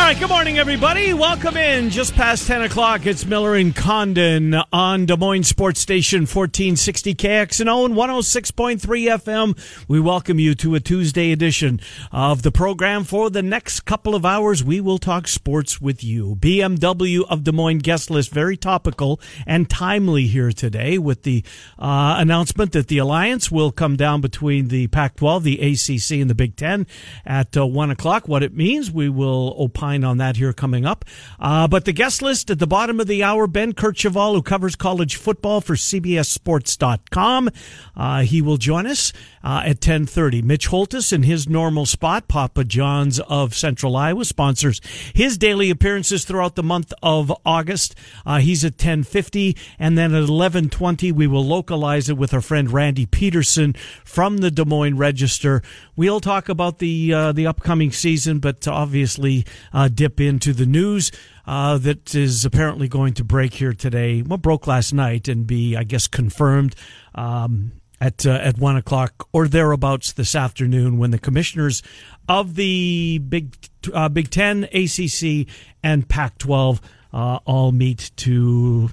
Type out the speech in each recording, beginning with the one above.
All right, good morning, everybody. Welcome in. Just past 10 o'clock, it's Miller and Condon on Des Moines Sports Station 1460 KXNO and 106.3 FM. We welcome you to a Tuesday edition of the program. For the next couple of hours, we will talk sports with you. BMW of Des Moines guest list, very topical and timely here today with the uh, announcement that the alliance will come down between the Pac 12, the ACC, and the Big Ten at uh, 1 o'clock. What it means, we will opine on that here coming up. Uh, but the guest list at the bottom of the hour, Ben Kercheval, who covers college football for CBSSports.com. Uh, he will join us uh, at 1030. Mitch Holthus in his normal spot, Papa John's of Central Iowa, sponsors his daily appearances throughout the month of August. Uh, he's at 1050. And then at 1120, we will localize it with our friend Randy Peterson from the Des Moines Register. We'll talk about the, uh, the upcoming season, but obviously, uh, dip into the news uh, that is apparently going to break here today. Well, broke last night and be, I guess, confirmed um, at uh, at one o'clock or thereabouts this afternoon when the commissioners of the Big uh, Big Ten, ACC, and Pac-12 uh, all meet to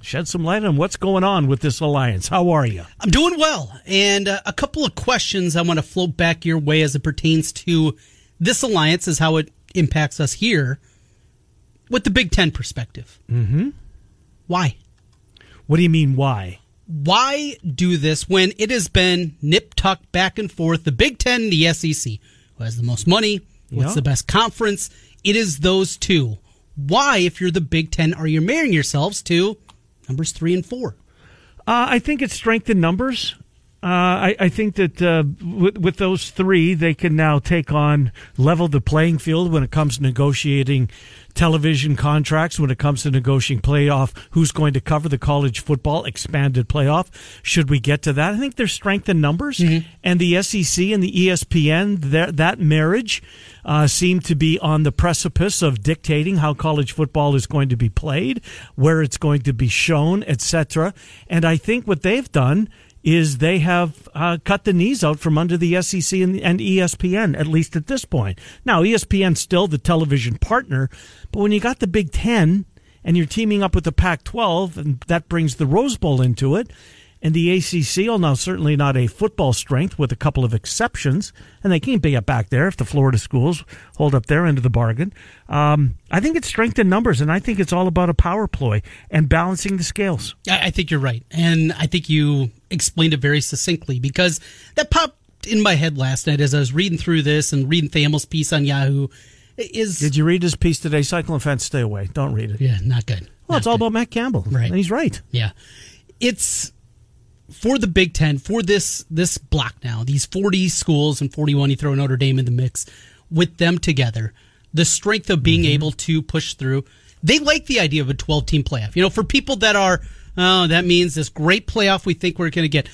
shed some light on what's going on with this alliance. How are you? I'm doing well, and uh, a couple of questions I want to float back your way as it pertains to this alliance, is how it impacts us here with the Big Ten perspective. Mm-hmm. Why? What do you mean, why? Why do this when it has been nip tuck back and forth? The Big Ten and the SEC. Who has the most money? What's Yeah. the best conference? It is those two. Why, if you're the Big Ten, are you marrying yourselves to numbers three and four? Uh, I think it's strength in numbers. Uh, I, I think that uh, with, with those three, they can now take on level the playing field when it comes to negotiating television contracts, when it comes to negotiating playoff, who's going to cover the college football expanded playoff. Should we get to that? I think there's strength in numbers, and the SEC and the ESPN, that, that marriage uh, seem to be on the precipice of dictating how college football is going to be played, where it's going to be shown, etc. And I think what they've done is they have uh, cut the knees out from under the SEC and, and ESPN, at least at this point. Now, ESPN's still the television partner, but when you got the Big Ten and you're teaming up with the Pac 12, and that brings the Rose Bowl into it, and the ACC, now certainly not a football strength with a couple of exceptions, and they can't be up back there if the Florida schools hold up their end of the bargain. Um, I think it's strength in numbers, and I think it's all about a power ploy and balancing the scales. I I think you're right. And I think you explained it very succinctly because that popped in my head last night as I was reading through this and reading Thamel's piece on Yahoo. Is Did you read his piece today? Cyclone fans, stay away. Don't read it. yeah, not good. Well, Not it's all good. about Matt Campbell, Right. And he's right. Yeah. It's for the Big Ten, for this this block now, these 40 schools and 41, you throw Notre Dame in the mix, with them together, the strength of being mm-hmm. able to push through. They like the idea of a 12 team playoff. You know, for people that are, oh, that means this great playoff we think we're going to get.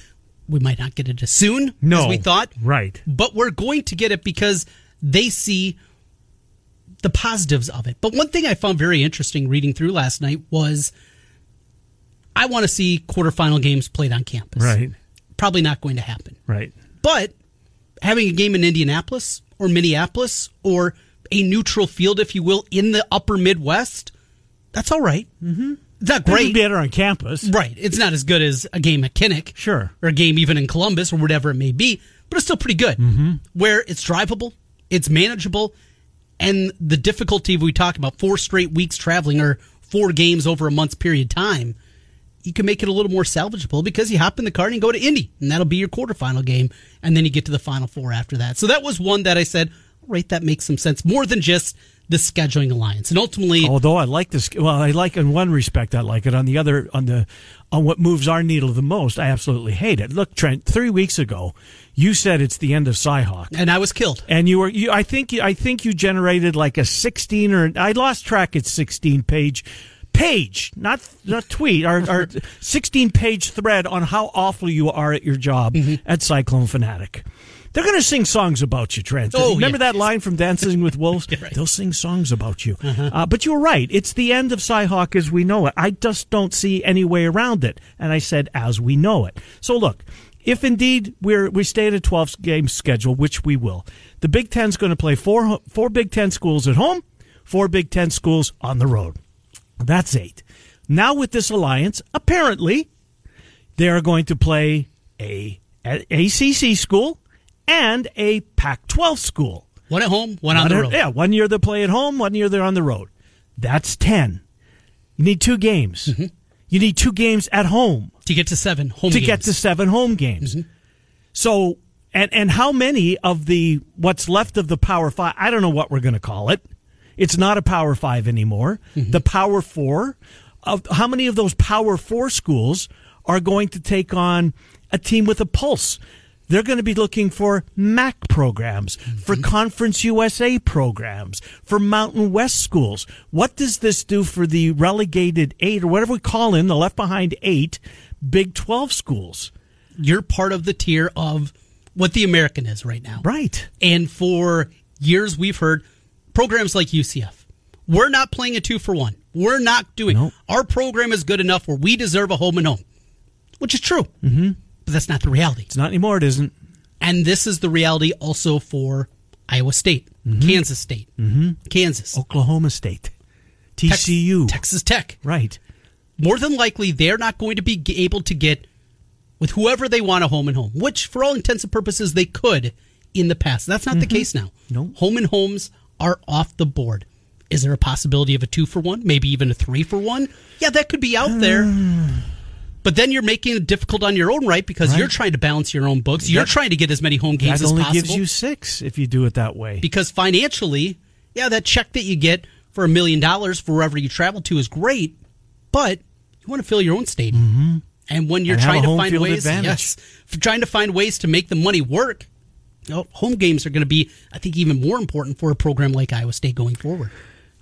We might not get it as soon No, as we thought. right. But we're going to get it because they see the positives of it. But one thing I found very interesting reading through last night was I want to see quarterfinal games played on campus. Right. Probably not going to happen. Right. But having a game in Indianapolis or Minneapolis or a neutral field, if you will, in the upper Midwest, that's all right. Mm-hmm. It's not Great. better on campus. Right. It's not as good as a game at Kinnick. Sure. Or a game even in Columbus or whatever it may be, but it's still pretty good. Mm-hmm. Where it's drivable, it's manageable, and the difficulty we talk about four straight weeks traveling or four games over a month's period of time, you can make it a little more salvageable because you hop in the car and you go to Indy, and that'll be your quarterfinal game, and then you get to the Final Four after that. So that was one that I said, right, that makes some sense more than just the scheduling alliance, and ultimately, Although I like this, well, I like in one respect, I like it. On the other, on the on what moves our needle the most, I absolutely hate it. Look, Trent, three weeks ago, you said it's the end of Cyhawk. and I was killed. and you were you I think I think you generated like a 16 or I lost track at 16 page page not not tweet our, or 16 page thread on how awful you are at your job Mm-hmm. at Cyclone Fanatic. They're going to sing songs about you, Trent. Oh, Remember yeah. that line from Dancing with Wolves? Right. Uh-huh. They'll sing songs about you. Uh, but you're right. It's the end of Cyhawk as we know it. I just don't see any way around it. And I said, as we know it. So look, if indeed we're we stay at a 12 game schedule, which we will, the Big Ten's going to play four four Big Ten schools at home, four Big Ten schools on the road. That's eight. Now with this alliance, apparently they are going to play a, a ACC school and a Pac-12 school. One at home, one on One the at- road. Yeah, one year they play at home, one year they're on the road. That's 10. You need two games. Mm-hmm. You need two games at home To get to seven home to games. get to seven home games. Mm-hmm. So, and and how many of the what's left of the Power Five? I don't know what we're going to call it. It's not a Power Five anymore. Mm-hmm. The Power Four. Of how many of those Power Four schools are going to take on a team with a pulse? They're going to be looking for MAC programs, for mm-hmm. Conference USA programs, for Mountain West schools. What does this do for the relegated eight or whatever we call in the left behind eight Big 12 schools? You're part of the tier of what the American is right now. Right. And for years, we've heard programs like UCF. We're not playing a two for one. We're not doing. Nope. Our program is good enough where we deserve a home and home, which is true. Mm-hmm. But that's not the reality. It's not anymore. It isn't. And this is the reality also for Iowa State, Kansas State, mm-hmm. Kansas, Oklahoma State, TCU. Texas Tech. Right. More than likely, they're not going to be able to get with whoever they want a home and home, which for all intents and purposes they could in the past. That's not the case now. No. Home and homes are off the board. Is there a possibility of a two for one, maybe even a three for one? Yeah, that could be out there. Ah. But then you're making it difficult on your own right because Right. you're trying to balance your own books. You're That- trying to get as many home games That as only possible. gives you six if you do it that way. because financially, yeah, that check that you get for a million dollars for wherever you travel to is great, but you want to fill your own stadium. Mm-hmm. And when you're And trying to find ways, advantage. yes, trying to find ways to make the money work, home games are going to be, I think, even more important for a program like Iowa State going forward.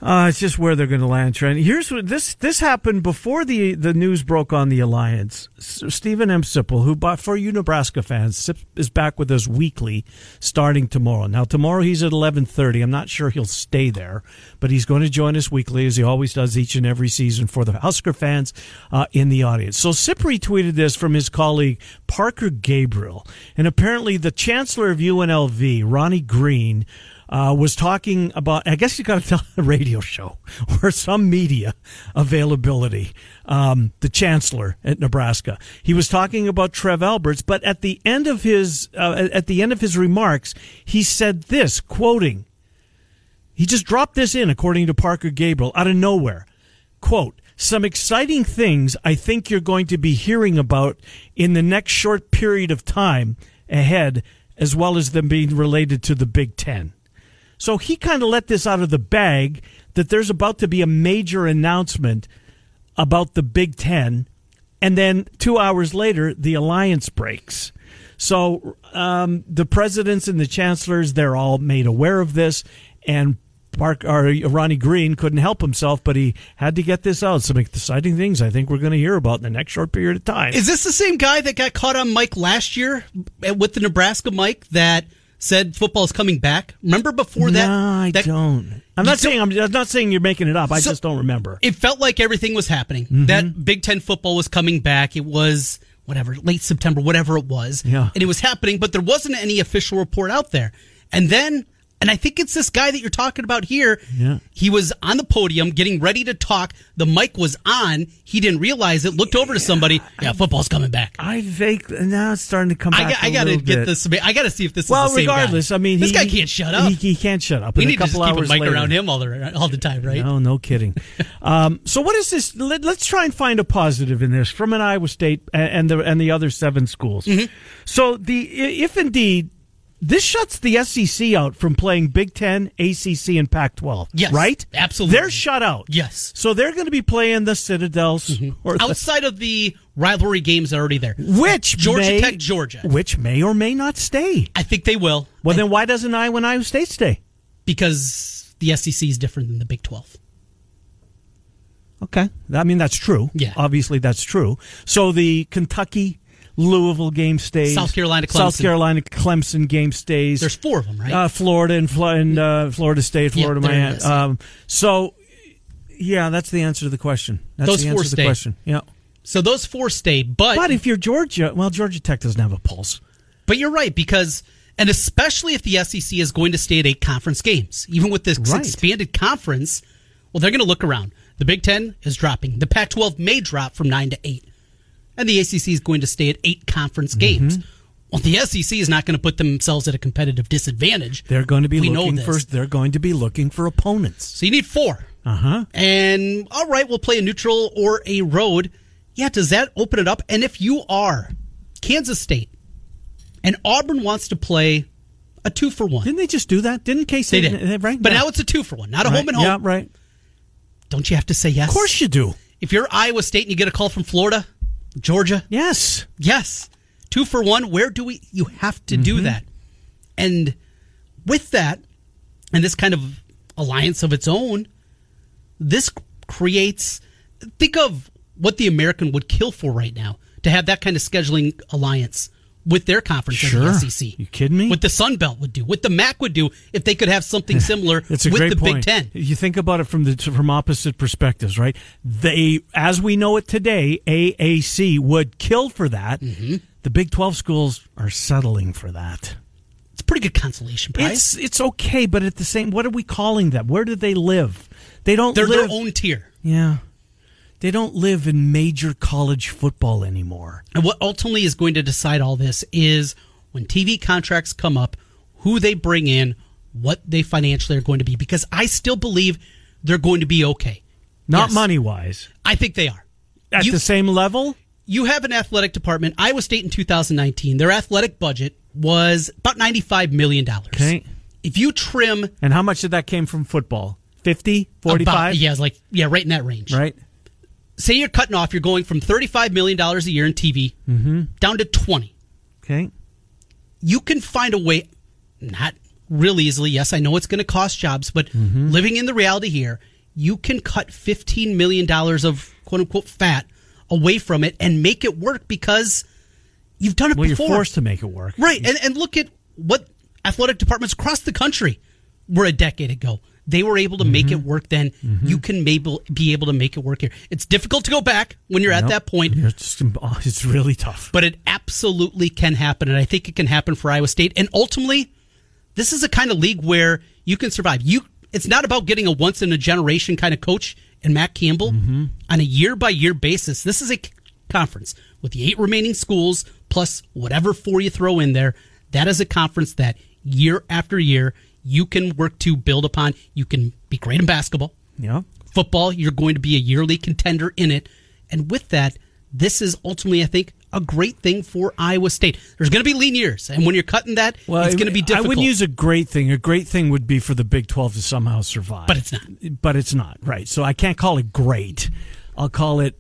Uh, it's just where they're going to land, Trent. Here's what this this happened before the the news broke on the alliance. S- Steven M. Sipple, who bought for you Nebraska fans, Sip, is back with us weekly, starting tomorrow. Now tomorrow he's at eleven thirty. I'm not sure he'll stay there, but he's going to join us weekly as he always does each and every season for the Husker fans uh, in the audience. So Sip retweeted this from his colleague Parker Gabriel, and apparently the chancellor of UNLV, Ronnie Green uh, was talking about, I guess you got to tell a radio show or some media availability. Um, the chancellor at Nebraska, he was talking about Trev Alberts, but at the end of his uh, at the end of his remarks, he said this, quoting. He just dropped this in, according to Parker Gabriel, out of nowhere. Quote, some exciting things I think you're going to be hearing about in the next short period of time ahead, as well as them being related to the Big Ten. So he kind of let this out of the bag that there's about to be a major announcement about the Big Ten. And then two hours later, the alliance breaks. So um, the presidents and the chancellors, they're all made aware of this. And Park, or Ronnie Green couldn't help himself, but he had to get this out. Some exciting things I think we're going to hear about in the next short period of time. Is this the same guy that got caught on mic last year with the Nebraska mic that said football's coming back? Remember before that? no, I that don't. I'm not saying I'm, I'm not saying you're making it up. I So- just don't remember. It felt like everything was happening. Mm-hmm. That Big Ten football was coming back. It was whatever, late September, whatever it was. Yeah. And it was happening, but there wasn't any official report out there. And then And I think it's this guy that you're talking about here. Yeah. He was on the podium getting ready to talk. The mic was on. He didn't realize it. Looked over to somebody. Yeah, football's coming back. I vague now it's starting to come I, back. got, I got to get bit. this. I got to see if this Well, is the same guy. regardless, I mean, this he, guy can't shut up. He, he can't shut up. we need a to couple keep a mic later, around him all the all the time, right? No, no kidding. um, so what is this? Let, us try and find a positive in this from an Iowa State and, and the and the other seven schools. Mm-hmm. So the if indeed this shuts the SEC out from playing Big Ten, ACC, and Pac-12. Yes, right? absolutely. They're shut out. Yes. So they're going to be playing the Citadels mm-hmm. or the- Outside of the rivalry games that are already there, which Georgia may- Tech, Georgia. which may or may not stay. I think they will. Well, then why doesn't Iowa and Iowa State stay? because the SEC is different than the Big Twelve. Okay. I mean, that's true. Yeah. Obviously, that's true. So the Kentucky Louisville game stays. South Carolina, South Clemson. Carolina Clemson game stays. There's four of them, right? uh, Florida and, and uh, Florida State, Florida there Miami. is. Um, so, yeah, that's the answer to the question. That's Those the four answer to the question. Yeah. so those four stay, but But if you're Georgia, well, Georgia Tech doesn't have a pulse. But you're right because, and especially if the SEC is going to stay at eight conference games, even with this Right. expanded conference, well, they're going to look around. The Big Ten is dropping. The Pac-12 may drop from nine to eight, and the ACC is going to stay at eight conference Mm-hmm. games. Well, the SEC is not going to put themselves at a competitive disadvantage. They're going to be We looking for. They're going to be looking for opponents. So you need four. Uh huh. And all right, we'll play a neutral or a road. Yeah, does that open it up? And if you are Kansas State and Auburn wants to play a two for one, Didn't they just do that? Didn't K they State? did. Right. But Yeah. now it's a two for one, not a Right. home and home. Yeah. Right. Don't you have to say yes? Of course you do. If you're Iowa State and you get a call from Florida, Georgia, Yes. yes, two for one. Where do we? You have to Mm-hmm. do that. And with that, and this kind of alliance of its own, this creates. Think of what the American would kill for right now to have that kind of scheduling alliance with their conference in Sure. the SEC. You kidding me? What the Sun Belt would do, what the MAC would do if they could have something similar It's a with great the point. Big Ten. You think about it from the from opposite perspectives, right? They, as we know it today, AAC would kill for that. Mm-hmm. The Big Twelve schools are settling for that. It's a pretty good consolation prize. It's it's okay, but at the same, what are we calling them? Where do they live? They don't. They're live, their own tier. Yeah, they don't live in major college football anymore. And what ultimately is going to decide all this is when TV contracts come up, who they bring in, what they financially are going to be. Because I still believe they're going to be okay. Not Yes. money wise. I think they are. At You- the same level. You have an athletic department. Iowa State in 2019, their athletic budget was about $95 million. Okay. If you trim And how much of that came from football? 50, 45? about, yeah, it's like, yeah, right in that range. Right? Say you're cutting off, you're going from $35 million a year in TV down to 20. Okay. you can find a way, not real easily. Yes, I know it's going to cost jobs, but Mm-hmm. living in the reality here, you can cut $15 million of quote unquote fat away from it and make it work because you've done it Well, you're before. forced to make it work. Right. And, and look at what athletic departments across the country were a decade ago. They were able to make Mm-hmm. it work then. You can maybe be able to make it work here. It's difficult to go back when you're at that point It's, it's really tough. but it absolutely can happen, and I think it can happen for Iowa State. And ultimately, this is a kind of league where you can survive. You, it's not about getting a once in a generation kind of coach and Matt Campbell on a year by year basis. This is a conference with the eight remaining schools plus whatever four you throw in there. That is a conference that year after year you can work to build upon. You can be great in basketball Yeah. football, you're going to be a yearly contender in it. And with that, this is ultimately, I think, a great thing for Iowa State. There's going to be lean years, and when you're cutting that, well, it's going to be difficult. I wouldn't use a great thing. A great thing would be for the Big 12 to somehow survive. But it's not. But it's not, right. So I can't call it great. I'll call it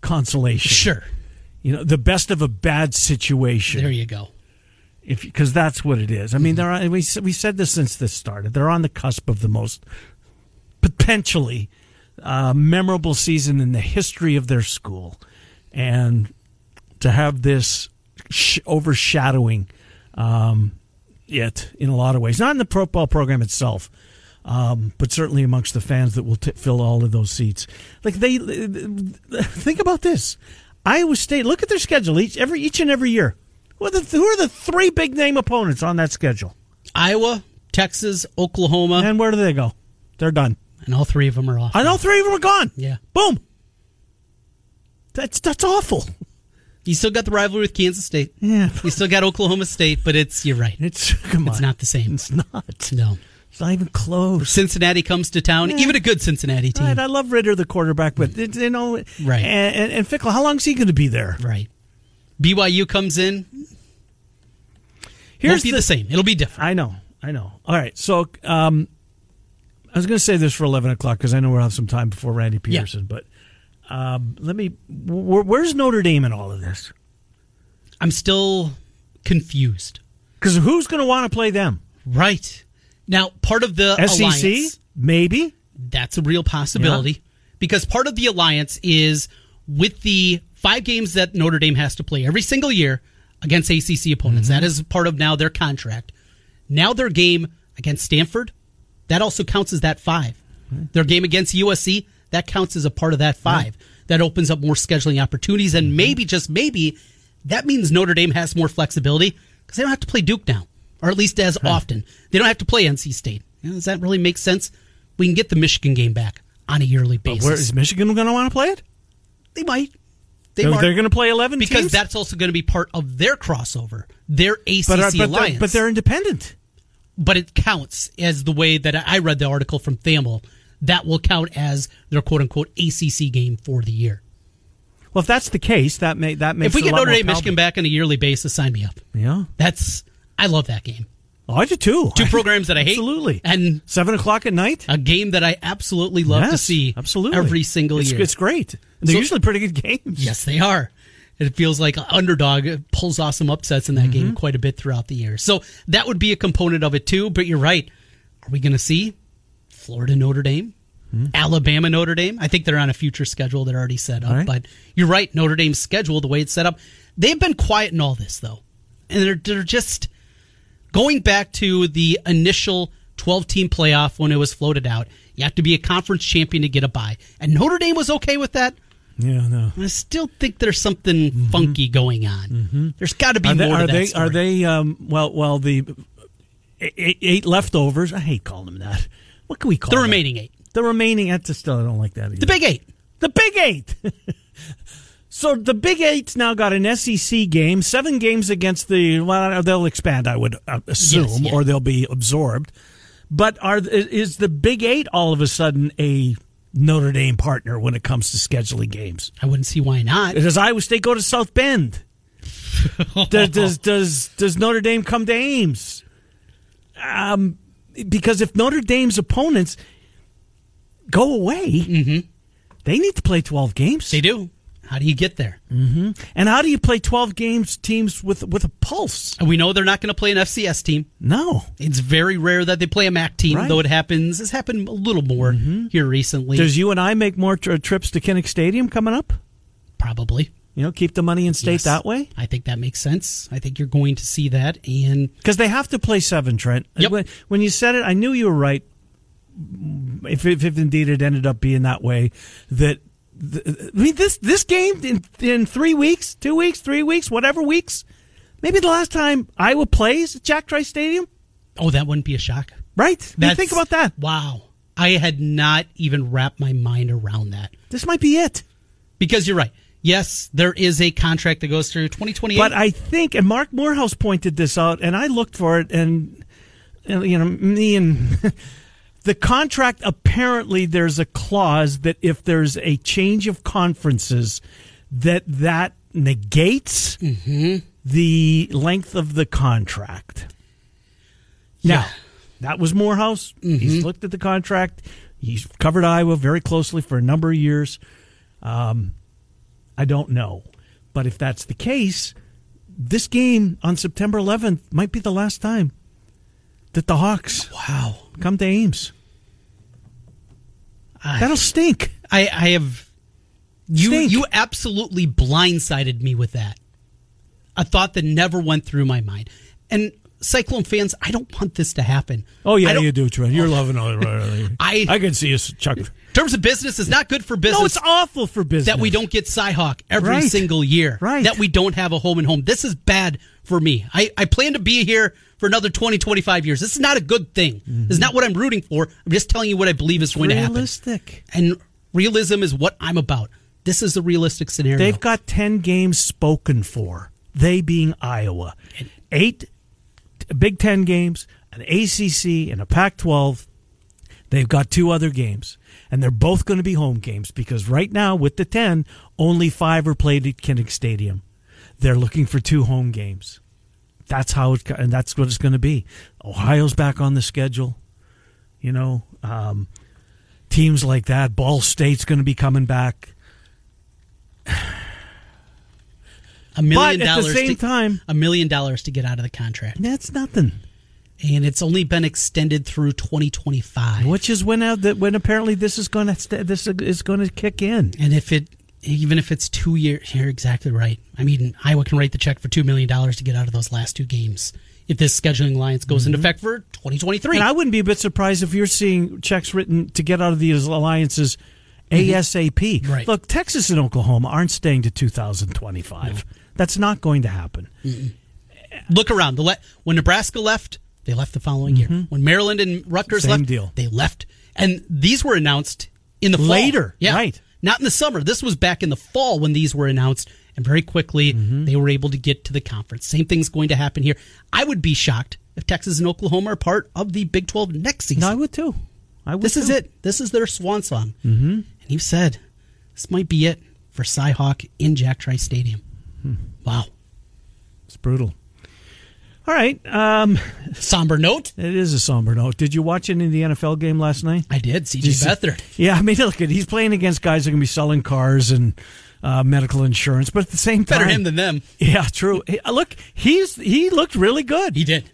consolation. sure, You know, the best of a bad situation. there you go. If because that's what it is. I Mm-hmm. mean, they're on, we we said this since this started. They're on the cusp of the most potentially uh, memorable season in the history of their school, and to have this sh- overshadowing um, it in a lot of ways, not in the football program itself. Um, but certainly amongst the fans that will t- fill all of those seats, like they think about this, Iowa State. Look at their schedule each every each and every year. Who are the, who are the three big name opponents on that schedule? Iowa, Texas, Oklahoma, And where do they go? They're done. and all three of them are off. And all three of them are gone. Yeah. Boom. That's that's awful. You still got the rivalry with Kansas State. Yeah. You still got Oklahoma State, but it's you're right. It's come on. It's not the same. It's not. No. It's not even close. Cincinnati comes to town, Yeah. even a good Cincinnati team. Right, I love Ridder, the quarterback, but you know, Right. And, and, and Fickell, how long is he going to be there? Right. BYU comes in. Here's won't be the, same. It'll be different. I know, I know. All right, so um, I was going to say this for eleven o'clock because I know we'll have some time before Randy Peterson. But um, let me. Wh- where's Notre Dame in all of this? I'm still confused. Because who's going to want to play them? Right. Now, part of the SEC, alliance, maybe. that's a real possibility because part of the alliance is with the five games that Notre Dame has to play every single year against ACC opponents. Mm-hmm. That is part of now their contract. Now their game against Stanford, that also counts as that 5 Mm-hmm. Their game against USC, that counts as a part of that 5 That opens up more scheduling opportunities, and maybe just maybe that means Notre Dame has more flexibility because they don't have to play Duke now, or at least as often. They don't have to play NC State. You know, does that really make sense? We can get the Michigan game back on a yearly basis. But Where is Michigan going to want to play it? They might. They They're, they're going to play eleven because teams? that's also going to be part of their crossover, their ACC but, uh, but, alliance. they're, but they're independent. but it counts as the way that I read the article from Thamel. That will count as their quote unquote ACC game for the year. Well, if that's the case, that may that makes if we get Notre Dame, Michigan back on a yearly basis, sign me up. Yeah, That's I love that game. oh, I do too. Two programs that I hate, Absolutely, and seven o'clock at night. a game that I absolutely love to see. absolutely every single it's, year. It's great. They're So- usually pretty good games. Yes, they are. It feels like underdog pulls off some upsets in that Mm-hmm. game quite a bit throughout the year. So that would be a component of it too. But you're right. Are we going to see Florida Notre Dame, Hmm. Alabama Notre Dame? I think they're on a future schedule that already set up. Right. But you're right. Notre Dame's schedule, the way it's set up, they've been quiet in all this though, and they're they're just going back to the initial 12 team playoff when it was floated out. You have to be a conference champion to get a bye, and Notre Dame was okay with that. Yeah, no. I still think there's something funky going on. There's got to be Are they? more Are they, story. are they um, well, well, the eight, eight leftovers. I hate calling them that. What can we call the them? remaining eight? The remaining. That's still. I don't like that. Either. The Big Eight. The Big Eight. so the Big Eight's now got an SEC game, seven games against the. Well, they'll expand, I would uh, assume, Yes, yeah. or they'll be absorbed. But are is the Big Eight all of a sudden a Notre Dame partner when it comes to scheduling games? I wouldn't see why not. Does Iowa State go to South Bend? does, does does does Notre Dame come to Ames? Um, because if Notre Dame's opponents go away, they need to play twelve games. They do. How do you get there? Mm-hmm. And how do you play twelve games teams with with a pulse? And we know they're not going to play an FCS team. No. It's very rare that they play a MAC team, Right. though it happens. It's happened a little more mm-hmm. here recently. Does you and I make more tr- trips to Kinnick Stadium coming up? Probably. You know, keep the money in state Yes. that way I think that makes sense. I think you're going to see that. And because they have to play seven. Trent, Yep. when, when you said it, I knew you were right. If, if, if indeed it ended up being that way, that th- I mean this this game in in three weeks, two weeks, three weeks, whatever weeks, maybe the last time Iowa plays at Jack Trice Stadium, oh, that wouldn't be a shock. right? I mean, think about that. Wow. I had not even wrapped my mind around that. This might be it. Because you're right. Yes, there is a contract that goes through 2028. But I think, and Marc Morehouse pointed this out, and I looked for it, and, and you know, me and the contract apparently there's a clause that if there's a change of conferences, that that negates the length of the contract. Now, that was Morehouse. He's looked at the contract. He's covered Iowa very closely for a number of years. Um, I don't know. But if that's the case, this game on September 11th might be the last time that the Hawks wow. Come to Ames. I, That'll stink. I, I have you Stink. you absolutely blindsided me with that. A thought that never went through my mind. And Cyclone fans, I don't want this to happen. Oh yeah, you do, Trent. You're oh. loving it. I- I can see us, Chuck. In terms of business, it's not good for business. No, it's awful for business that we don't get Cyhawk every Right. single year. Right. That we don't have a home and home. This is bad for me. I, I plan to be here for another 20, 25 years. This is not a good thing. This is mm-hmm. not what I'm rooting for. I'm just telling you what I believe is going to happen. realistic. And realism is what I'm about. This is the realistic scenario. They've got 10 games spoken for, they being Iowa. Eight Big Ten games, an ACC, and a Pac 12. They've got two other games, and they're both going to be home games because right now, with the 10, only five are played at Kinnick Stadium. They're looking for two home games. That's how it, and that's what it's going to be. Ohio's back on the schedule. You know, um, teams like that. Ball State's going to be coming back. a million But at the dollars same to, time- a million dollars to get out of the contract. That's nothing. And it's only been extended through 2025. Which is when uh, that when apparently this is going to this is going to kick in. And if it, even if it's two years, you're exactly right. I mean, Iowa can write the check for two million dollars to get out of those last two games if this scheduling alliance goes into mm-hmm. effect for 2023. And I wouldn't be a bit surprised if you're seeing checks written to get out of these alliances mm-hmm. ASAP. Right. Look, Texas and Oklahoma aren't staying to 2025. That's not going to happen. Look around. The le- when Nebraska left, they left the following year. Mm-hmm. When Maryland and Rutgers Same left, deal. they left. And these were announced in the fall. Later, yeah, right. Not in the summer. This was back in the fall when these were announced, and very quickly they were able to get to the conference. Same thing's going to happen here. I would be shocked if Texas and Oklahoma are part of the Big 12 next season. No, I would too. I would This is it. This is their swan song. Mm-hmm. And you said this might be it for Cyhawk in Jack Trice Stadium. Hmm. Wow. It's brutal. All right. Um, Somber note. it is a somber note. Did you watch any of the NFL game last night? I did. CJ Beathard. Yeah, I mean, look, at he's playing against guys that are going to be selling cars and uh, medical insurance, but at the same time, Better him than them. Yeah, true. Hey, uh, Look, he's he looked really good, He did.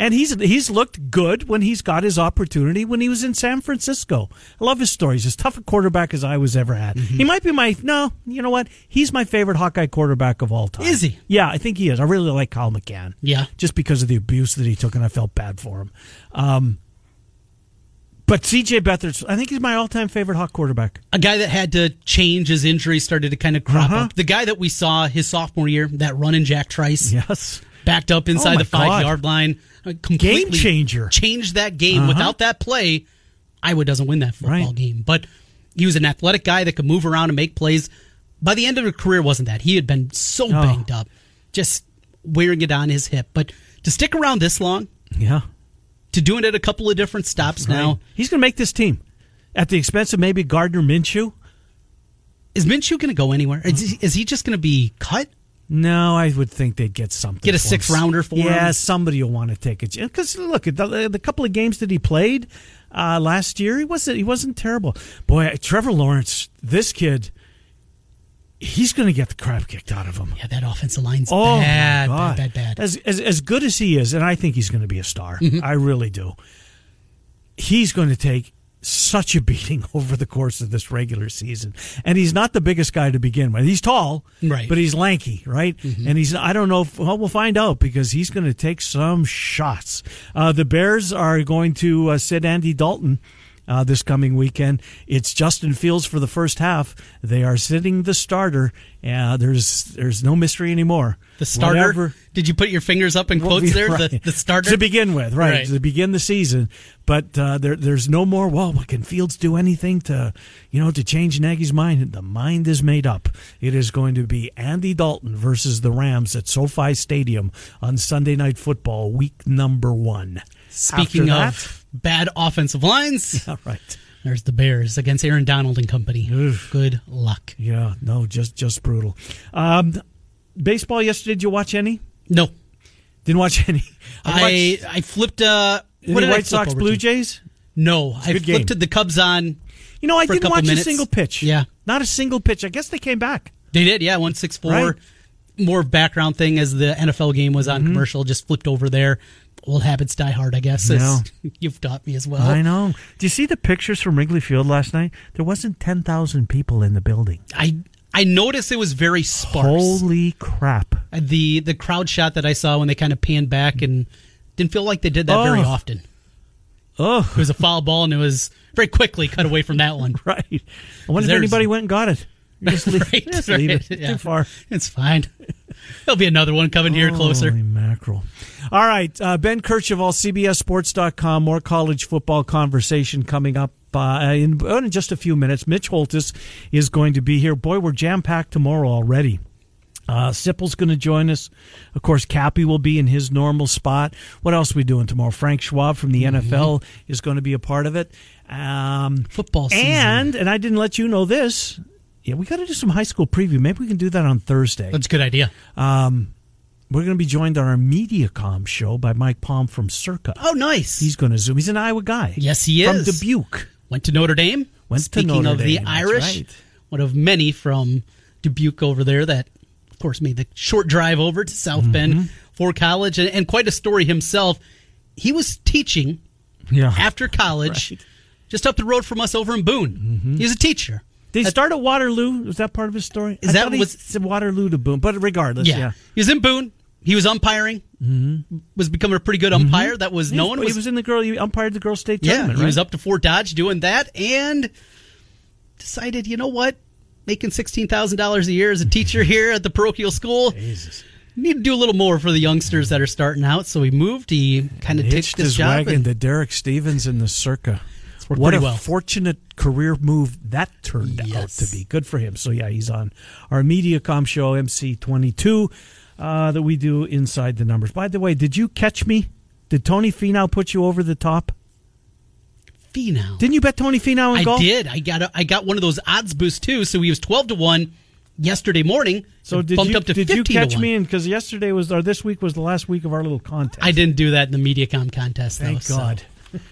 And he's he's looked good when he's got his opportunity when he was in San Francisco. I love his story. He's as tough a quarterback as I was ever had. Mm-hmm. He might be my no, you know what? He's my favorite Hawkeye quarterback of all time. Is he? Yeah, I think he is. I really like Kyle McCann. Yeah. just because of the abuse that he took, and I felt bad for him. Um, but C.J. Beathard, I think he's my all-time favorite Hawk quarterback. A guy that had to change his injury started to kind of crop Uh-huh. up. The guy that we saw his sophomore year, that run in Jack Trice, Yes. backed up Oh inside my the five God. yard line. Uh, Game changer. Changed that game. Uh-huh. Without that play, Iowa doesn't win that football Right. game. But he was an athletic guy that could move around and make plays. By the end of his career, wasn't that? He had been so Oh. banged up, just wearing it on his hip. But to stick around this long, Yeah. to do it at a couple of different stops now, He's going to make this team at the expense of maybe Gardner Minshew. is Minshew going to go anywhere? Is he, is he just going to be cut? No, I would think they'd get something. Get a for him. sixth rounder for yeah, him? somebody will want to take it. Because look, the, the couple of games that he played uh, last year, he wasn't he wasn't terrible. Boy, Trevor Lawrence, this kid, he's going to get the crap kicked out of him. Yeah, that offensive line's Oh bad, bad, bad, bad. As, as as good as he is, and I think he's going to be a star. Mm-hmm. I really do. He's going to take such a beating over the course of this regular season, and he's not the biggest guy to begin with. He's tall, Right. Mm-hmm. But he's lanky, right? And he's I don't know. If, well, we'll find out because he's going to take some shots. Uh, the Bears are going to uh, sit Andy Dalton. Uh, this coming weekend, it's Justin Fields for the first half. They are sitting the starter. Uh, there's there's no mystery anymore. The starter. Whatever- Did you put your fingers up in quotes there? Right. The, the starter to begin with, right, Right. to begin the season. But uh, there, there's no more. Well, can Fields do anything to, you know, to change Nagy's mind? The mind is made up. It is going to be Andy Dalton versus the Rams at SoFi Stadium on Sunday Night Football, week number one. Speaking of bad offensive lines, all right. there's the Bears against Aaron Donald and company. Oof. Good luck. Yeah, no, just just brutal. Um, baseball yesterday. Did you watch any? No, Didn't watch any. I I flipped. Uh, what did I White Sox Blue to? Jays. No, I flipped game. the Cubs on. You know, I didn't couple watch minutes. a single pitch. Yeah. not a single pitch. I guess they came back. They did, yeah, one six four. Right. More background thing as the NFL game was Mm-hmm. on commercial. Just flipped over there. Old habits die hard, I guess. as you've taught me as well. I know. Do you see the pictures from Wrigley Field last night? There wasn't 10,000 people in the building. I I noticed it was very sparse. Holy crap. the the crowd shot that I saw when they kind of panned back and Didn't feel like they did that very Oh. often. Oh, It was a foul ball, and it was very quickly cut away from that one. right. I wonder if anybody went and got it. You Just leave, Right, just leave it. yeah. Too far. It's fine. There'll be another one coming here closer. Holy mackerel. All right. Uh, ben Kercheval, CBSSports.com. More college football conversation coming up uh, in, in just a few minutes. Mitch Holthus is going to be here. Boy, we're jam packed tomorrow already. Uh, Sipple's going to join us. Of course, Cappy will be in his normal spot. What else are we doing tomorrow? Frank Schwab from the NFL is going to be a part of it. Um, Football season. and and I didn't let you know this. Yeah, we got to do some high school preview. Maybe we can do that on Thursday. That's a good idea. Um, we're going to be joined on our MediaCom show by Mike Palm from Circa. Oh, nice. He's going to zoom. He's an Iowa guy. Yes, he is. from. Dubuque. Went to Notre Dame. Went to Speaking Notre of the Dame, Irish, right. one of many from Dubuque over there that, of course, made the short drive over to South Mm-hmm. Bend for college, and, and quite a story himself. He was teaching Yeah. after college, Right. Mm-hmm. just up the road from us over in Boone. He was a teacher. Did he start at Waterloo? Was that part of his story? Is I that was- Waterloo to Boone? But regardless, yeah. yeah. he was in Boone. He was umpiring. Mm-hmm. Was becoming a pretty good umpire. That was He no was- one he was in the girl. He umpired the girls' state Yeah, tournament. he was up to Fort Dodge doing that and decided, you know what? Making $16,000 a year as a teacher here at the parochial school. Jesus. Need to do a little more for the youngsters that are starting out. So he moved. He kind of ditched his wagon and to Derek Stevens in the Circa. Worked What a well. fortunate career move that turned out to be. Good for him. So yeah, he's on our MediaCom show MC22 uh, that we do inside the numbers. By the way, did you catch me? Did Tony Finau put you over the top? Finau. Didn't you bet Tony Finau in I golf? did. I got a, I got one of those odds boosts too. So he was 12 to 1 yesterday morning. So did bumped you up to did 15 you catch 1. me in? Because yesterday was or this week was the last week of our little contest. I didn't do that in the MediaCom contest though. Thank so- God.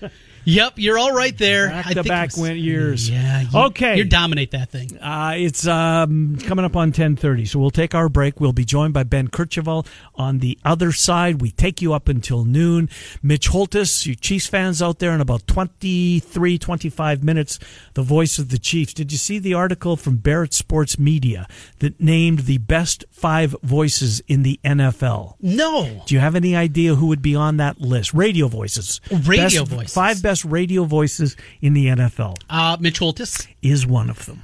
Yep, you're all right there. Back I to think back went years. Yeah. You, Okay. You dominate that thing. Uh, it's um, coming up on 1030, so we'll take our break. We'll be joined by Ben Kercheval on the other side. We take you up until noon. Mitch Holthus, you Chiefs fans out there, in about 23, 25 minutes, the voice of the Chiefs. Did you see the article from Barrett Sports Media that named the best five voices in the NFL? No. Do you have any idea who would be on that list? Radio voices. Radio voices. Five best radio voices in the NFL Uh, Mitch Holthus, is one of them.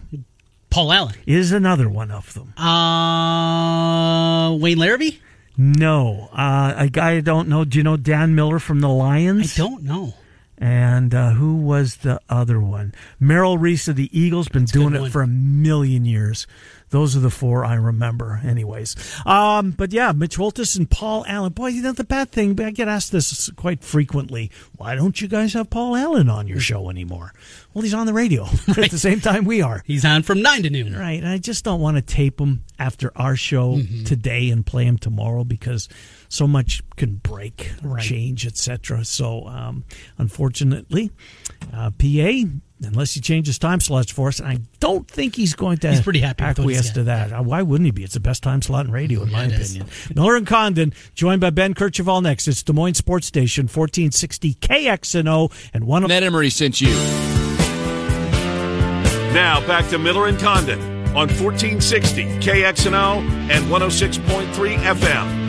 Paul Allen, Is another one of them. uh, Wayne Larrivee. No, uh, a guy I don't know. Do you know Dan Miller from the Lions? I don't know. And uh, who was the other one? Merrill Reese of the Eagles. Been doing it one. for a million years. Those are the four I remember, anyways. Um, but yeah, Mitch Holthus and Paul Allen. Boy, you know the bad thing. I get asked this quite frequently. Why don't you guys have Paul Allen on your show anymore? Well, he's on the radio at the same time we are. He's on from nine to noon. Right. and I just don't want to tape him after our show Mm-hmm. today and play him tomorrow because so much can break, Right. change, etc. So, um, unfortunately, uh, PA, unless he changes time slots for us, and I don't think he's going to He's pretty happy with what he's acquiesce got. to that. Uh, Why wouldn't he be? It's the best time slot in radio, in my Yeah, it is. opinion. Miller and Condon, joined by Ben Kercheval next. It's Des Moines Sports Station, 1460 KXNO, and one of Ned Emery sent you. Now back to Miller and Condon on 1460 KXNO and 106.3 FM.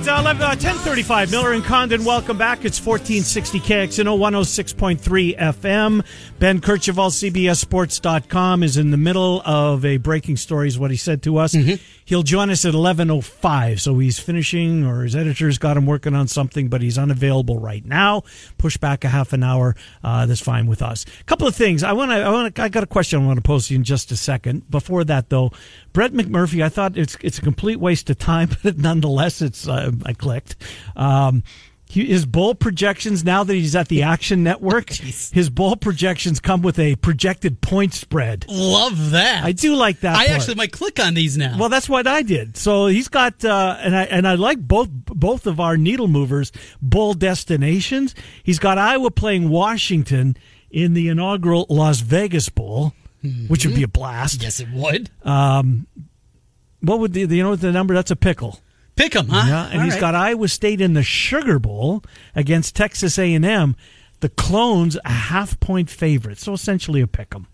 Right, uh, 11, uh, 1035, Miller and Condon, welcome back. It's 1460 KXNO 106.3 FM. Ben Kercheval, CBSSports.com, is in the middle of a breaking story, is what he said to us. He'll join us at 11.05, so he's finishing, or his editor's got him working on something, but he's unavailable right now. Push back a half an hour. Uh, that's fine with us. A couple of things. I want to, I want to, I got a question I want to pose to you in just a second. Before that, though, Brett McMurphy, I thought it's it's a complete waste of time, but nonetheless, it's uh, I clicked. Um, he, his bowl projections now that he's at the Action Network, his bowl projections come with a projected point spread. Love that. I do like that. I part. actually might click on these now. Well, that's what I did. So he's got, uh, and I and I like both both of our needle movers bowl destinations. He's got Iowa playing Washington in the inaugural Las Vegas Bowl, which would be a blast. yes, it would. What would the you know the number? That's a pickle. Pick him, huh? Yeah, and All he's right. got Iowa State in the Sugar Bowl against Texas A and M. The Clones a half point favorite, so essentially a pick 'em.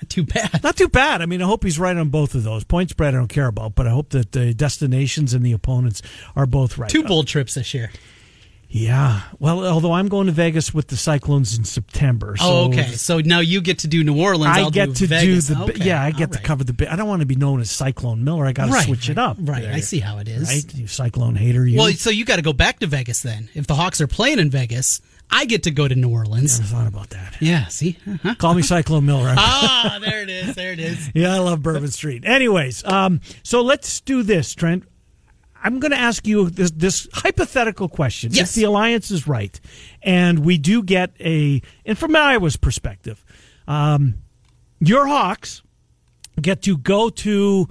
Not too bad. Not too bad. I mean, I hope he's right on both of those. Point spread, I don't care about, but I hope that the destinations and the opponents are both right. Two bold trips this year. Yeah. Well, although I'm going to Vegas with the Cyclones in September. So oh, okay. So now you get to do New Orleans. I I'll get do to Vegas. do the Okay, yeah. I get all to cover the. I don't want to be known as Cyclone Miller. I got to Right, switch it up. right. I see how it is. Right, you Cyclone hater. You. Well, so you got to go back to Vegas then. If the Hawks are playing in Vegas, I get to go to New Orleans. I thought about that. Yeah. See. Uh-huh. Call me Cyclone Miller. Ah, there it is. There it is. Yeah, I love Bourbon Street. Anyways, um, so let's do this, Trent. I'm going to ask you this, this hypothetical question. Yes. If the alliance is right, and we do get a, and from Iowa's perspective, um, your Hawks get to go to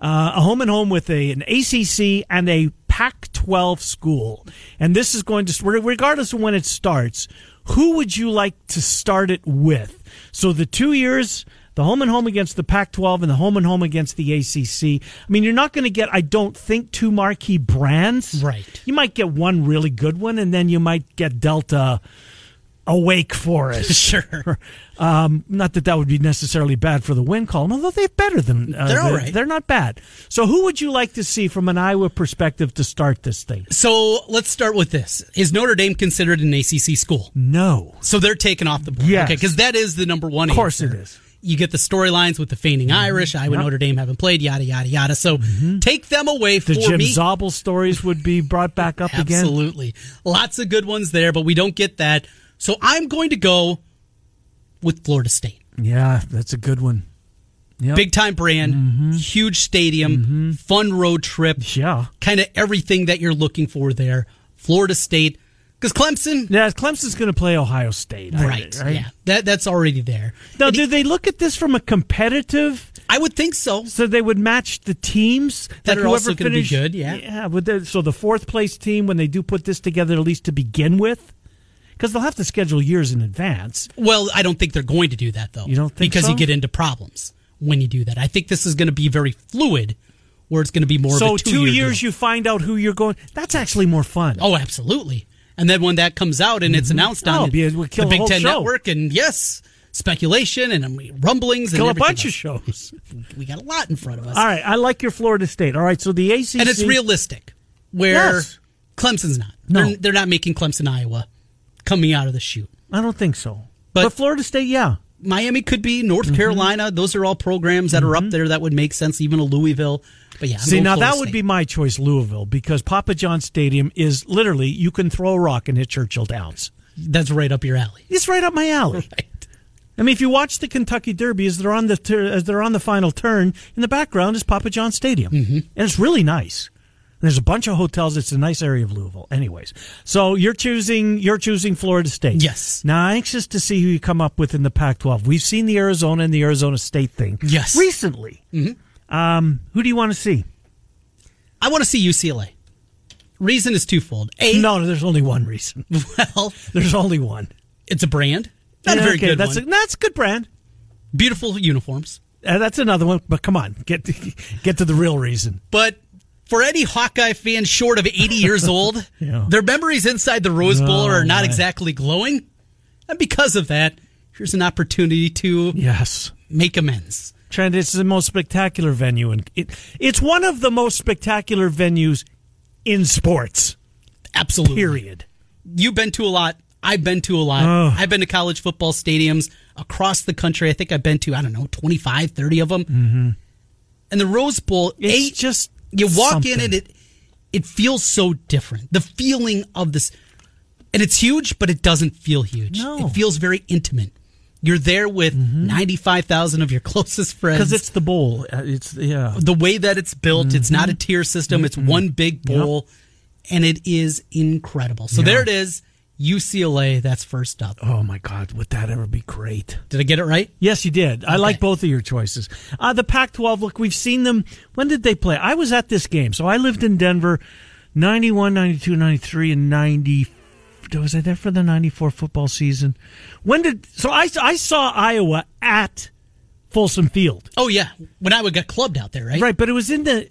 uh, a home and home with a an ACC and a Pac-12 school, and this is going to regardless of when it starts. Who would you like to start it with? So the two years, the home and home against the Pac-12 and the home and home against the ACC. I mean, you're not going to get, I don't think, two marquee brands. Right. You might get one really good one, and then you might get Delta. A Wake Forest, Sure. Um, not that that would be necessarily bad for the win column, although they're better than uh, They're all right. They're not bad. So, who would you like to see from an Iowa perspective to start this thing? So let's start with this. Is Notre Dame considered an ACC school? No, So they're taken off the board. Yes. Okay, because that is the number one. of course answer. it is. You get the storylines with the feigning mm-hmm. Irish. Iowa, Yep. Notre Dame haven't played. Yada yada yada. So mm-hmm. take them away from The Jim me. Zabel stories would be brought back up again. Absolutely, lots of good ones there, but we don't get that. So I'm going to go with Florida State. Yeah, that's a good one. Yep. Big time brand, Mm-hmm. huge stadium, mm-hmm. fun road trip. Yeah. kind of everything that you're looking for there. Florida State, because Clemson, Yeah, Clemson's going to play Ohio State. I- right, Yeah, that that's already there. Now, And do they look at this from a competitive? I would think so. So they would match the teams That like are also gonna be good, yeah. yeah. Would they, so the fourth place team, when they do put this together, at least to begin with, because they'll have to schedule years in advance. Well, I don't think they're going to do that though. You don't think because so? you get into problems when you do that. I think this is going to be very fluid, where it's going to be more. so of a two two-year years, deal. you find out who you're going. That's actually more fun. Oh, absolutely. And then when that comes out and it's announced Oh, on kill the Big Ten show. Network, and yes, speculation and um, rumblings kill a and everything bunch of shows. We got a lot in front of us. All right, I like your Florida State. All right, so the ACC and it's realistic where Yes. Clemson's not. No. They're, they're not making Clemson, Iowa coming out of the chute. I don't think so, But- but, Florida State, yeah. Miami could be Mm-hmm. North Carolina. Those are all programs that are up there that would make sense. Even a Louisville. But yeah, I'm See, now that would State. be my choice, Louisville, because Papa John Stadium is literally you can throw a rock and hit Churchill Downs. that's right up your alley. It's right up my alley. Right. I mean, if you watch the Kentucky Derby as they're on the tur- as they're on the final turn, in the background is Papa John Stadium, mm-hmm. and it's really nice. There's a bunch of hotels. It's a nice area of Louisville. Anyways, so you're choosing you're choosing Florida State. Yes. Now, anxious to see who you come up with in the Pac-12. We've seen the Arizona and the Arizona State thing. Yes. Recently. Mm-hmm. Um, who do you want to see? I want to see UCLA. Reason is twofold. A, No, there's only one reason. well, There's only one. it's a brand. Not a very okay, good that's one. A, that's a good brand. Beautiful uniforms. Uh, that's another one. But come on, get to, get to the real reason. But for any Hawkeye fan short of 80 years old, Yeah. their memories inside the Rose Bowl Oh, are not exactly glowing. And because of that, here's an opportunity to Yes. make amends. Trent, it's the most spectacular venue, and it, it's one of the most spectacular venues in sports. Absolutely. Period. You've been to a lot. I've been to a lot. Oh. I've been to college football stadiums across the country. I think I've been to, I don't know, 25, 30 of them. Mm-hmm. And the Rose Bowl, It's eight, just you walk in and it it feels so different. The feeling of this, and it's huge, but it doesn't feel huge. No. It feels very intimate. You're there with 95,000 of your closest friends. because it's the bowl. Uh, It's yeah. the way that it's built. It's not a tier system. It's one big bowl, and it is incredible. So there it is. UCLA. That's first up. Oh my God, would that ever be great? Did I get it right? Yes, you did. I like both of your choices. Uh, the Pac-12. Look, we've seen them. When did they play? I was at this game, so I lived in Denver, 91, 92, 93, and ninety. Was I there for the '94 football season? When did? So I I saw Iowa at Folsom Field. Oh yeah, when I would get clubbed out there, right? Right, but it was in the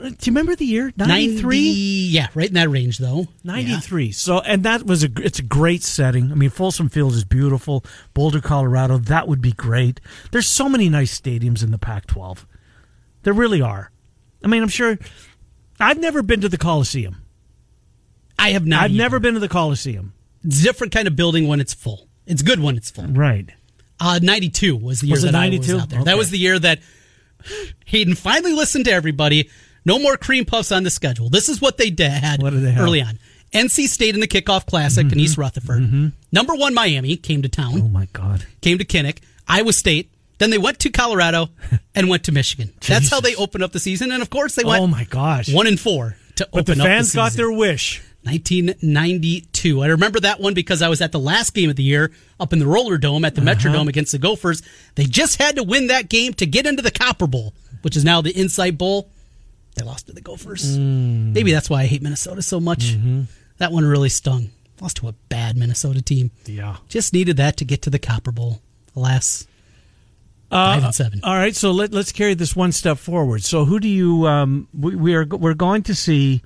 uh, Do you remember the year? 93? 93? Yeah, right in that range, though. 93. So, and that was a, it's a great setting. I mean, Folsom Field is beautiful. Boulder, Colorado, that would be great. There's so many nice stadiums in the Pac 12. There really are. I mean, I'm sure, I've never been to the Coliseum. I have not. I've either. never been to the Coliseum. It's a different kind of building when it's full. It's good when it's full. Right. Uh, 92 was the year Was that I 92? was out there. Okay. That was the year that Hayden finally listened to everybody. No more cream puffs on the schedule. This is what they did, had What they early on. NC State in the kickoff classic in East Rutherford. Number one Miami came to town, Oh, my God. came to Kinnick. Iowa State. Then they went to Colorado and went to Michigan. That's how they opened up the season. And of course, they went Oh, my gosh. one and four to But the open up fans the got their wish. 1992. I remember that one because I was at the last game of the year up in the Homer Dome at the Uh-huh. Metrodome against the Gophers. They just had to win that game to get into the Copper Bowl, which is now the Insight Bowl. They lost to the Gophers. Mm. Maybe that's why I hate Minnesota so much. Mm-hmm. That one really stung. Lost to a bad Minnesota team. Yeah. Just needed that to get to the Copper Bowl. Alas, Uh, five and seven. All right, so let, let's carry this one step forward. So, who do you? Um, we, we are we're going to see.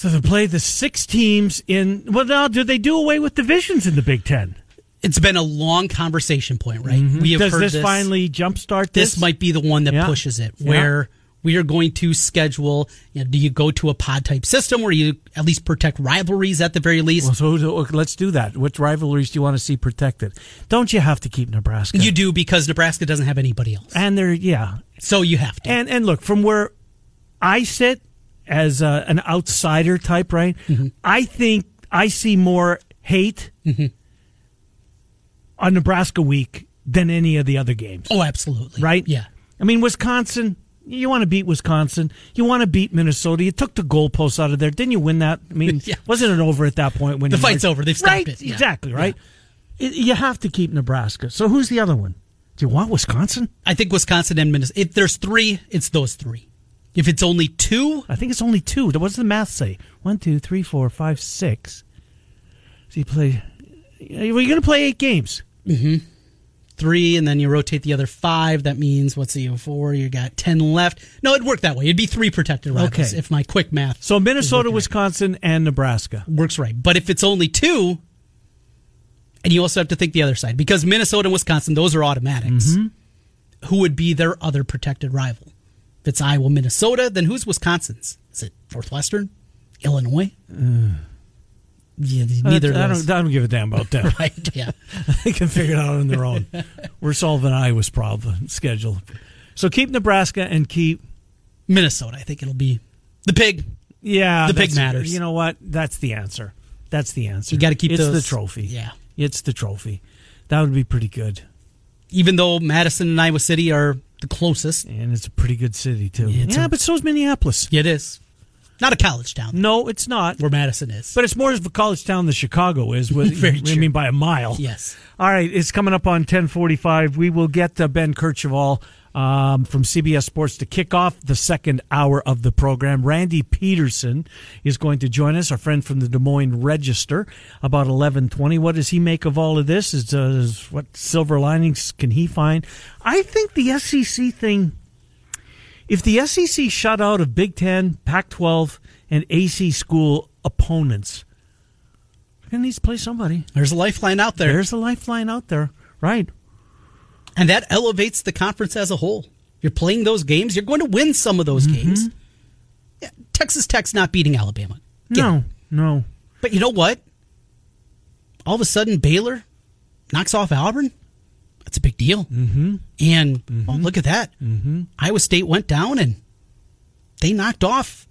So they play the six teams in. Well, now do they do away with divisions in the Big Ten? It's been a long conversation point, right? Mm-hmm. We have Does heard this, this finally jumpstart this? this might be the one that Yeah. pushes it Yeah. where we are going to schedule you know, do you go to a pod type system where you at least protect rivalries at the very least Well, so let's do that. Which rivalries do you want to see protected? Don't you have to keep Nebraska? you do because nebraska doesn't have anybody else and they're yeah. so you have to And and look from where I sit as a, an outsider type, right? Mm-hmm. I think I see more hate Mm-hmm. on Nebraska week than any of the other games, oh absolutely right? yeah I mean, Wisconsin. You want to beat Wisconsin. You want to beat Minnesota. You took the goalposts out of there. Didn't you win that? I mean, Yeah. wasn't it over at that point when The fight's marched- over. They've stopped right? it. Yeah. Exactly right. It- you have to keep Nebraska. So who's the other one? Do you want Wisconsin? i think wisconsin and minnesota if there's three it's those three if it's only two I think it's only two. What does the math say? One, two, three, four, five, six. So you play. You're going to play eight games. Mm-hmm. three and then you rotate the other five that means what's the four you got ten left no it'd work that way it'd be three protected rivals Okay. if my quick math So Minnesota, Wisconsin, and Nebraska. works right. But if it's only two, and you also have to think the other side because Minnesota and Wisconsin, those are automatics. Mm-hmm. Who would be their other protected rival? If it's Iowa, Minnesota, then who's Wisconsin's? Is it Northwestern, Illinois? Hmm. Yeah, neither I of those. don't, I don't give a damn about them. right? Yeah. they can figure it out on their own. We're solving Iowa's problem schedule. So keep Nebraska and keep. Minnesota, I think it'll be the pig. Yeah, The pig matters. You know what? That's the answer. That's the answer. You gotta keep It's those- the trophy. yeah. it's the trophy. That would be pretty good, Even though Madison and Iowa City are the closest, and it's a pretty good city too. Yeah, yeah, a- but so is Minneapolis. Yeah, it is not a college town No, it's not. where Madison is. But it's more of a college town than Chicago is. With, Very I true. mean, by a mile. Yes. All right, it's coming up on 1045. We will get uh, Ben Kercheval um, from CBS Sports to kick off the second hour of the program. Randy Peterson is going to join us, our friend from the Des Moines Register, about 1120. What does he make of all of this? Is, uh, is What silver linings can he find? I think the SEC thing if the SEC shut out of Big Ten, Pac 12, and AC school opponents, to need to play somebody. There's a lifeline out there. There's a lifeline out there. Right. And that elevates the conference as a whole. You're playing those games, you're going to win some of those Mm-hmm. games. Yeah, Texas Tech's not beating Alabama. Get No, it. no. But you know what? All of a sudden, Baylor knocks off Auburn. That's a big deal. Mm-hmm. And oh, look at that. Mm-hmm. Iowa State went down and they knocked off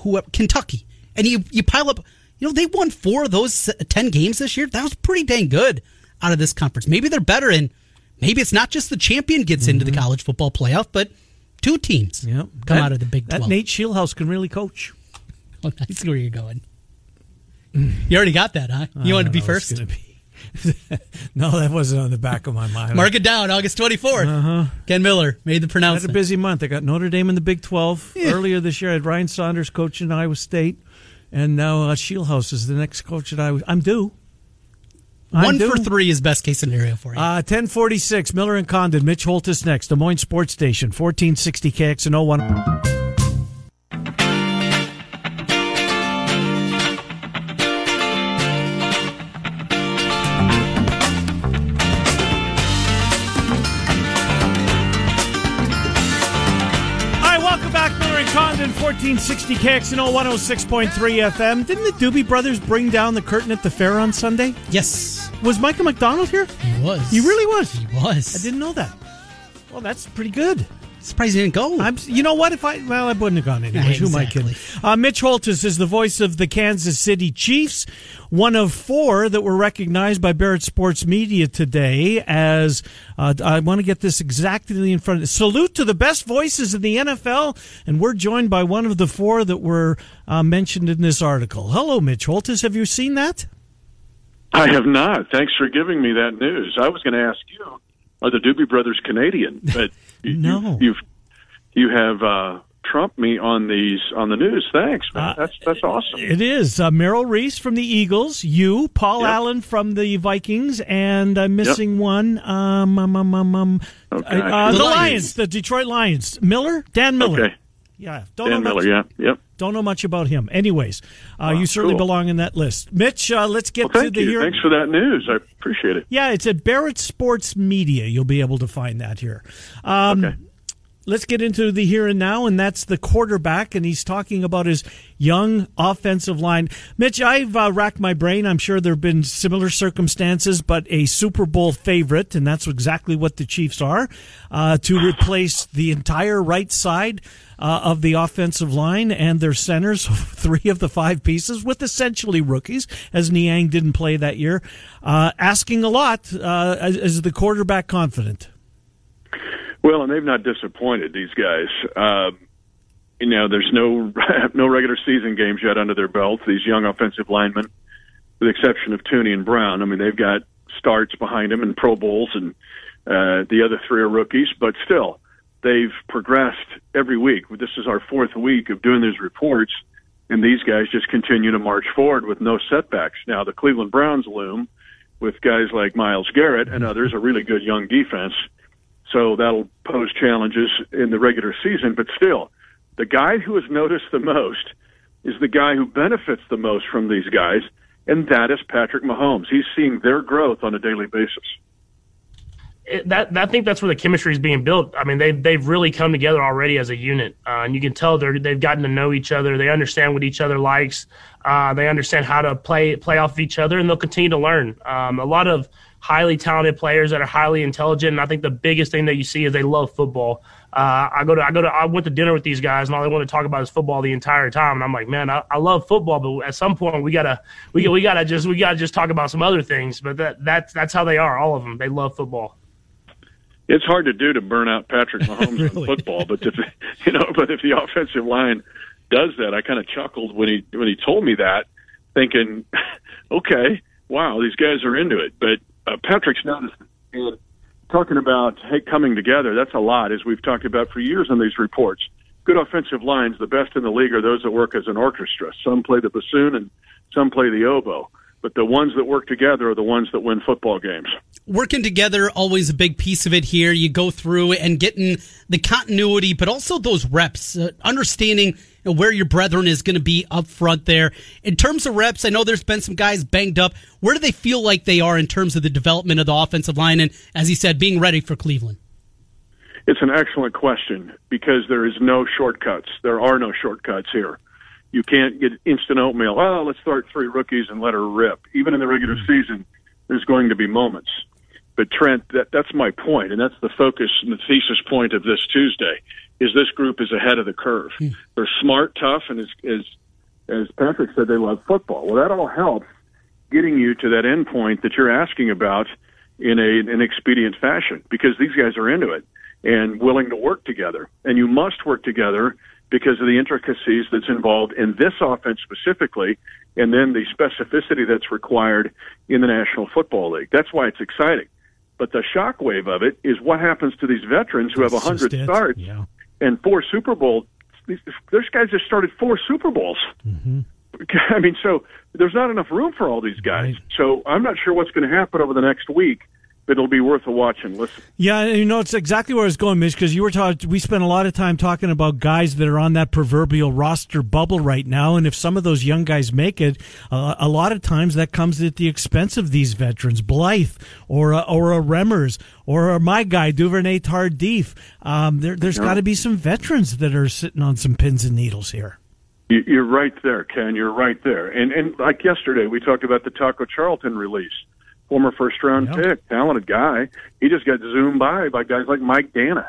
who Kentucky. And you you pile up. You know they won four of those ten games this year. That was pretty dang good out of this conference. Maybe they're better, and maybe it's not just the champion gets into the college football playoff, but two teams Yep. come That- out of the Big 12. That Nate Scheelhaase can really coach. Oh, I see where you're going. You already got that, huh? You wanted to be I don't know, it's first. be- no, that wasn't on the back of my mind. Mark it down, August 24th. Ken Miller made the I had a busy month. I got Notre Dame in the Big 12. Earlier this year, I had Ryan Saunders coaching Iowa State. And now uh, Scheelhaase is the next coach at Iowa. I'm due. I'm One for three is best case scenario for you. Uh, 1046, Miller and Condon. Mitch Holthus next. Des Moines Sports Station, 1460 KXNO 1. 1460 KXNO 106.3 FM. Didn't the Doobie Brothers bring down the curtain at the fair on Sunday? Yes, Was Michael McDonald here? he was. He really was. He was. I didn't know that. Well, that's pretty good. Surprised he didn't go. I'm, you know what? If I well, I wouldn't have gone anyways. Who am I kidding? Uh, Mitch Holthus is the voice of the Kansas City Chiefs, one of four that were recognized by Barrett Sports Media today. As uh, I want to get this exactly in front. of Salute to the best voices in the NFL, and we're joined by one of the four that were uh, mentioned in this article. Hello, Mitch Holthus. Have you seen that? I have not. Thanks for giving me that news. I was going to ask you, are the Doobie Brothers Canadian? But you, No. you, have you have uh, trumped me on these on the news. Thanks, man. that's that's awesome. It is uh, Merrill Reese from the Eagles, you, Paul Yep. Allen from the Vikings, and I'm missing one. Um, um, um, um, um, Okay. uh, the, The Lions. Lions. the Detroit Lions. Miller, Dan Miller. Okay, Yeah, don't Dan Miller. Yeah, yep. Don't know much about him. Anyways, uh, you certainly cool. belong in that list. Mitch, uh, let's get Well, to the you. here. Thanks for that news. I appreciate it. Yeah, it's at Barrett Sports Media. You'll be able to find that here. Um, Okay. Let's get into the here and now, and that's the quarterback, and he's talking about his young offensive line. Mitch, I've uh, racked my brain. I'm sure there have been similar circumstances, but a Super Bowl favorite, and that's exactly what the Chiefs are, uh, to replace the entire right side uh, of the offensive line and their centers, three of the five pieces, with essentially rookies, as Niang didn't play that year. Uh, asking a lot. Uh, is, is the quarterback confident? Well, and they've not disappointed these guys. Um, you know, there's no no regular season games yet under their belts. These young offensive linemen, with the exception of Thuney and Brown, I mean, they've got starts behind them and Pro Bowls, and uh, the other three are rookies. But still, they've progressed every week. This is our fourth week of doing these reports, and these guys just continue to march forward with no setbacks. Now, the Cleveland Browns loom with guys like Myles Garrett and others, a really good young defense. So that'll pose challenges in the regular season. But still, the guy who is noticed the most is the guy who benefits the most from these guys, and that is Patrick Mahomes. He's seeing their growth on a daily basis. it- that I think that's where the chemistry is being built. I mean, they they've really come together already as a unit, uh, and you can tell they're they've gotten to know each other. They understand what each other likes. Uh, they understand how to play play off of each other, and they'll continue to learn. Um, a lot of highly talented players that are highly intelligent, and I think the biggest thing that you see is they love football. Uh, I go to I go to I went to dinner with these guys, and all they want to talk about is football the entire time. And I'm like, man, I, I love football, but at some point we gotta we we gotta just we gotta just talk about some other things. But that that's that's how they are, all of them. They love football. It's hard to do to burn out Patrick Mahomes in football, but if you know, but if the offensive line does that, I kind of chuckled when he when he told me that, thinking, okay, wow, these guys are into it. But uh, Patrick's noticed and talking about hey coming together. That's a lot, as we've talked about for years in these reports. Good offensive lines, the best in the league, are those that work as an orchestra. Some play the bassoon and some play the oboe, but the ones that work together are the ones that win football games. working together always a big piece of it here you go through and getting the continuity but also those reps uh, understanding where your brethren is going to be up front there in terms of reps i know there's been some guys banged up where do they feel like they are in terms of the development of the offensive line and as he said being ready for cleveland It's an excellent question because there is no shortcuts. There are no shortcuts here. You can't get instant oatmeal. Oh, let's start three rookies and let her rip. Even in the regular mm-hmm. season, there's going to be moments. But Trent, that, that's my point, and that's the focus and the thesis point of this Tuesday. Is this group is ahead of the curve? Hmm. They're smart, tough, and as, as as Patrick said, they love football. Well, that all helps getting you to that end point that you're asking about in a an expedient fashion because these guys are into it and willing to work together. And you must work together because of the intricacies that's involved in this offense specifically and then the specificity that's required in the National Football League. That's why it's exciting. But the shockwave of it is what happens to these veterans who have a That's just hundred it. starts Yeah. And four Super Bowl. These, these guys just started four Super Bowls. Mm-hmm. I mean, so there's not enough room for all these guys. Right. So I'm not sure what's going to happen over the next week it'll be worth a watch and listen. Yeah, you know, it's exactly where I was going, Mitch, because you were talking, we spent a lot of time talking about guys that are on that proverbial roster bubble right now. And if some of those young guys make it, uh, a lot of times that comes at the expense of these veterans, Blythe or, a, or a Remmers or a, my guy, Duvernay Tardif. Um, there, has got to be some veterans that are sitting on some pins and needles here. You're right there, Ken. You're right there. And, and like yesterday, we talked about the Taco Charlton release former first round yeah. pick, talented guy. He just got zoomed by by guys like Mike Danna,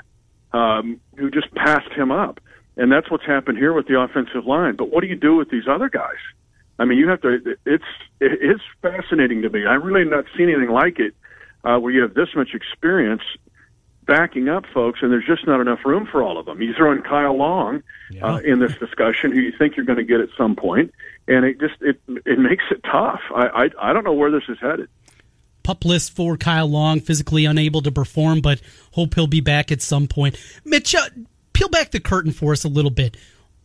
um, who just passed him up. And that's what's happened here with the offensive line. But what do you do with these other guys? I mean, you have to. It's it's fascinating to me. I really have not seen anything like it, uh, where you have this much experience backing up folks, and there's just not enough room for all of them. You throw in Kyle Long yeah. uh, in this discussion, who you think you're going to get at some point, and it just it it makes it tough. I I, I don't know where this is headed pup list for Kyle Long, physically unable to perform, but hope he'll be back at some point. Mitch, uh, peel back the curtain for us a little bit.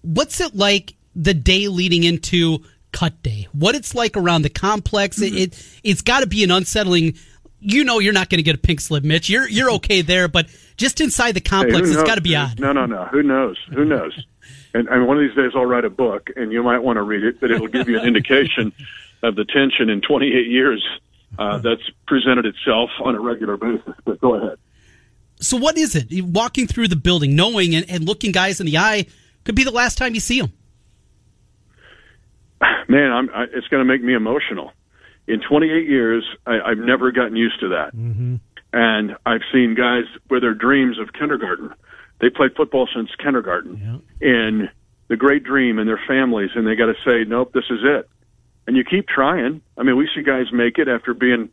What's it like the day leading into cut day? What it's like around the complex? Mm-hmm. It, it it's got to be an unsettling. You know, you're not going to get a pink slip, Mitch. You're you're okay there, but just inside the complex, hey, it's got to be odd. No, no, no. Who knows? Who knows? And, and one of these days, I'll write a book, and you might want to read it, but it'll give you an indication of the tension in 28 years uh, that's presented itself on a regular basis. But go ahead. So, what is it? Walking through the building, knowing and, and looking guys in the eye could be the last time you see them. Man, I'm, I, it's going to make me emotional. In 28 years, I, I've never gotten used to that. Mm-hmm. And I've seen guys with their dreams of kindergarten. They played football since kindergarten yeah. in the great dream and their families, and they got to say, nope, this is it and you keep trying. I mean, we see guys make it after being.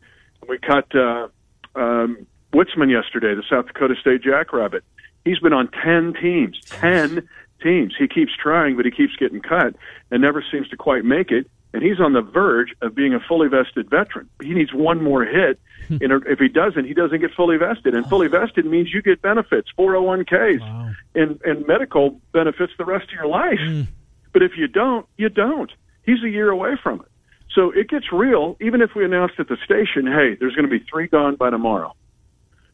We cut uh, um, Witzman yesterday, the South Dakota State Jackrabbit. He's been on ten teams, ten teams. He keeps trying, but he keeps getting cut and never seems to quite make it. And he's on the verge of being a fully vested veteran. He needs one more hit. and if he doesn't, he doesn't get fully vested. And fully vested means you get benefits, 401ks, wow. and, and medical benefits the rest of your life. Mm. But if you don't, you don't. He's a year away from it. So it gets real, even if we announced at the station, hey, there's going to be three gone by tomorrow.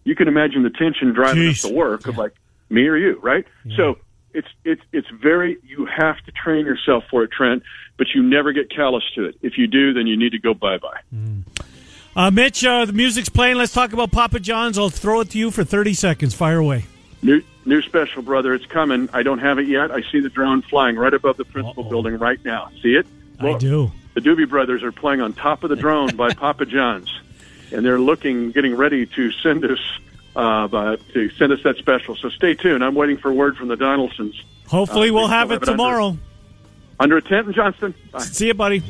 You can imagine the tension driving Jeez. us to work of like me or you, right? Yeah. So it's it's it's very you have to train yourself for it, Trent, but you never get callous to it. If you do, then you need to go bye bye. Mm. Uh, Mitch, uh, the music's playing. Let's talk about Papa John's. I'll throw it to you for thirty seconds. Fire away. New new special, brother. It's coming. I don't have it yet. I see the drone flying right above the principal Uh-oh. building right now. See it? Look. I do. The Doobie Brothers are playing on top of the drone by Papa John's, and they're looking, getting ready to send us uh, to send us that special. So stay tuned. I'm waiting for word from the Donaldsons. Hopefully, uh, we'll have it tomorrow. Under, under a tent in Johnston. Bye. See you, buddy.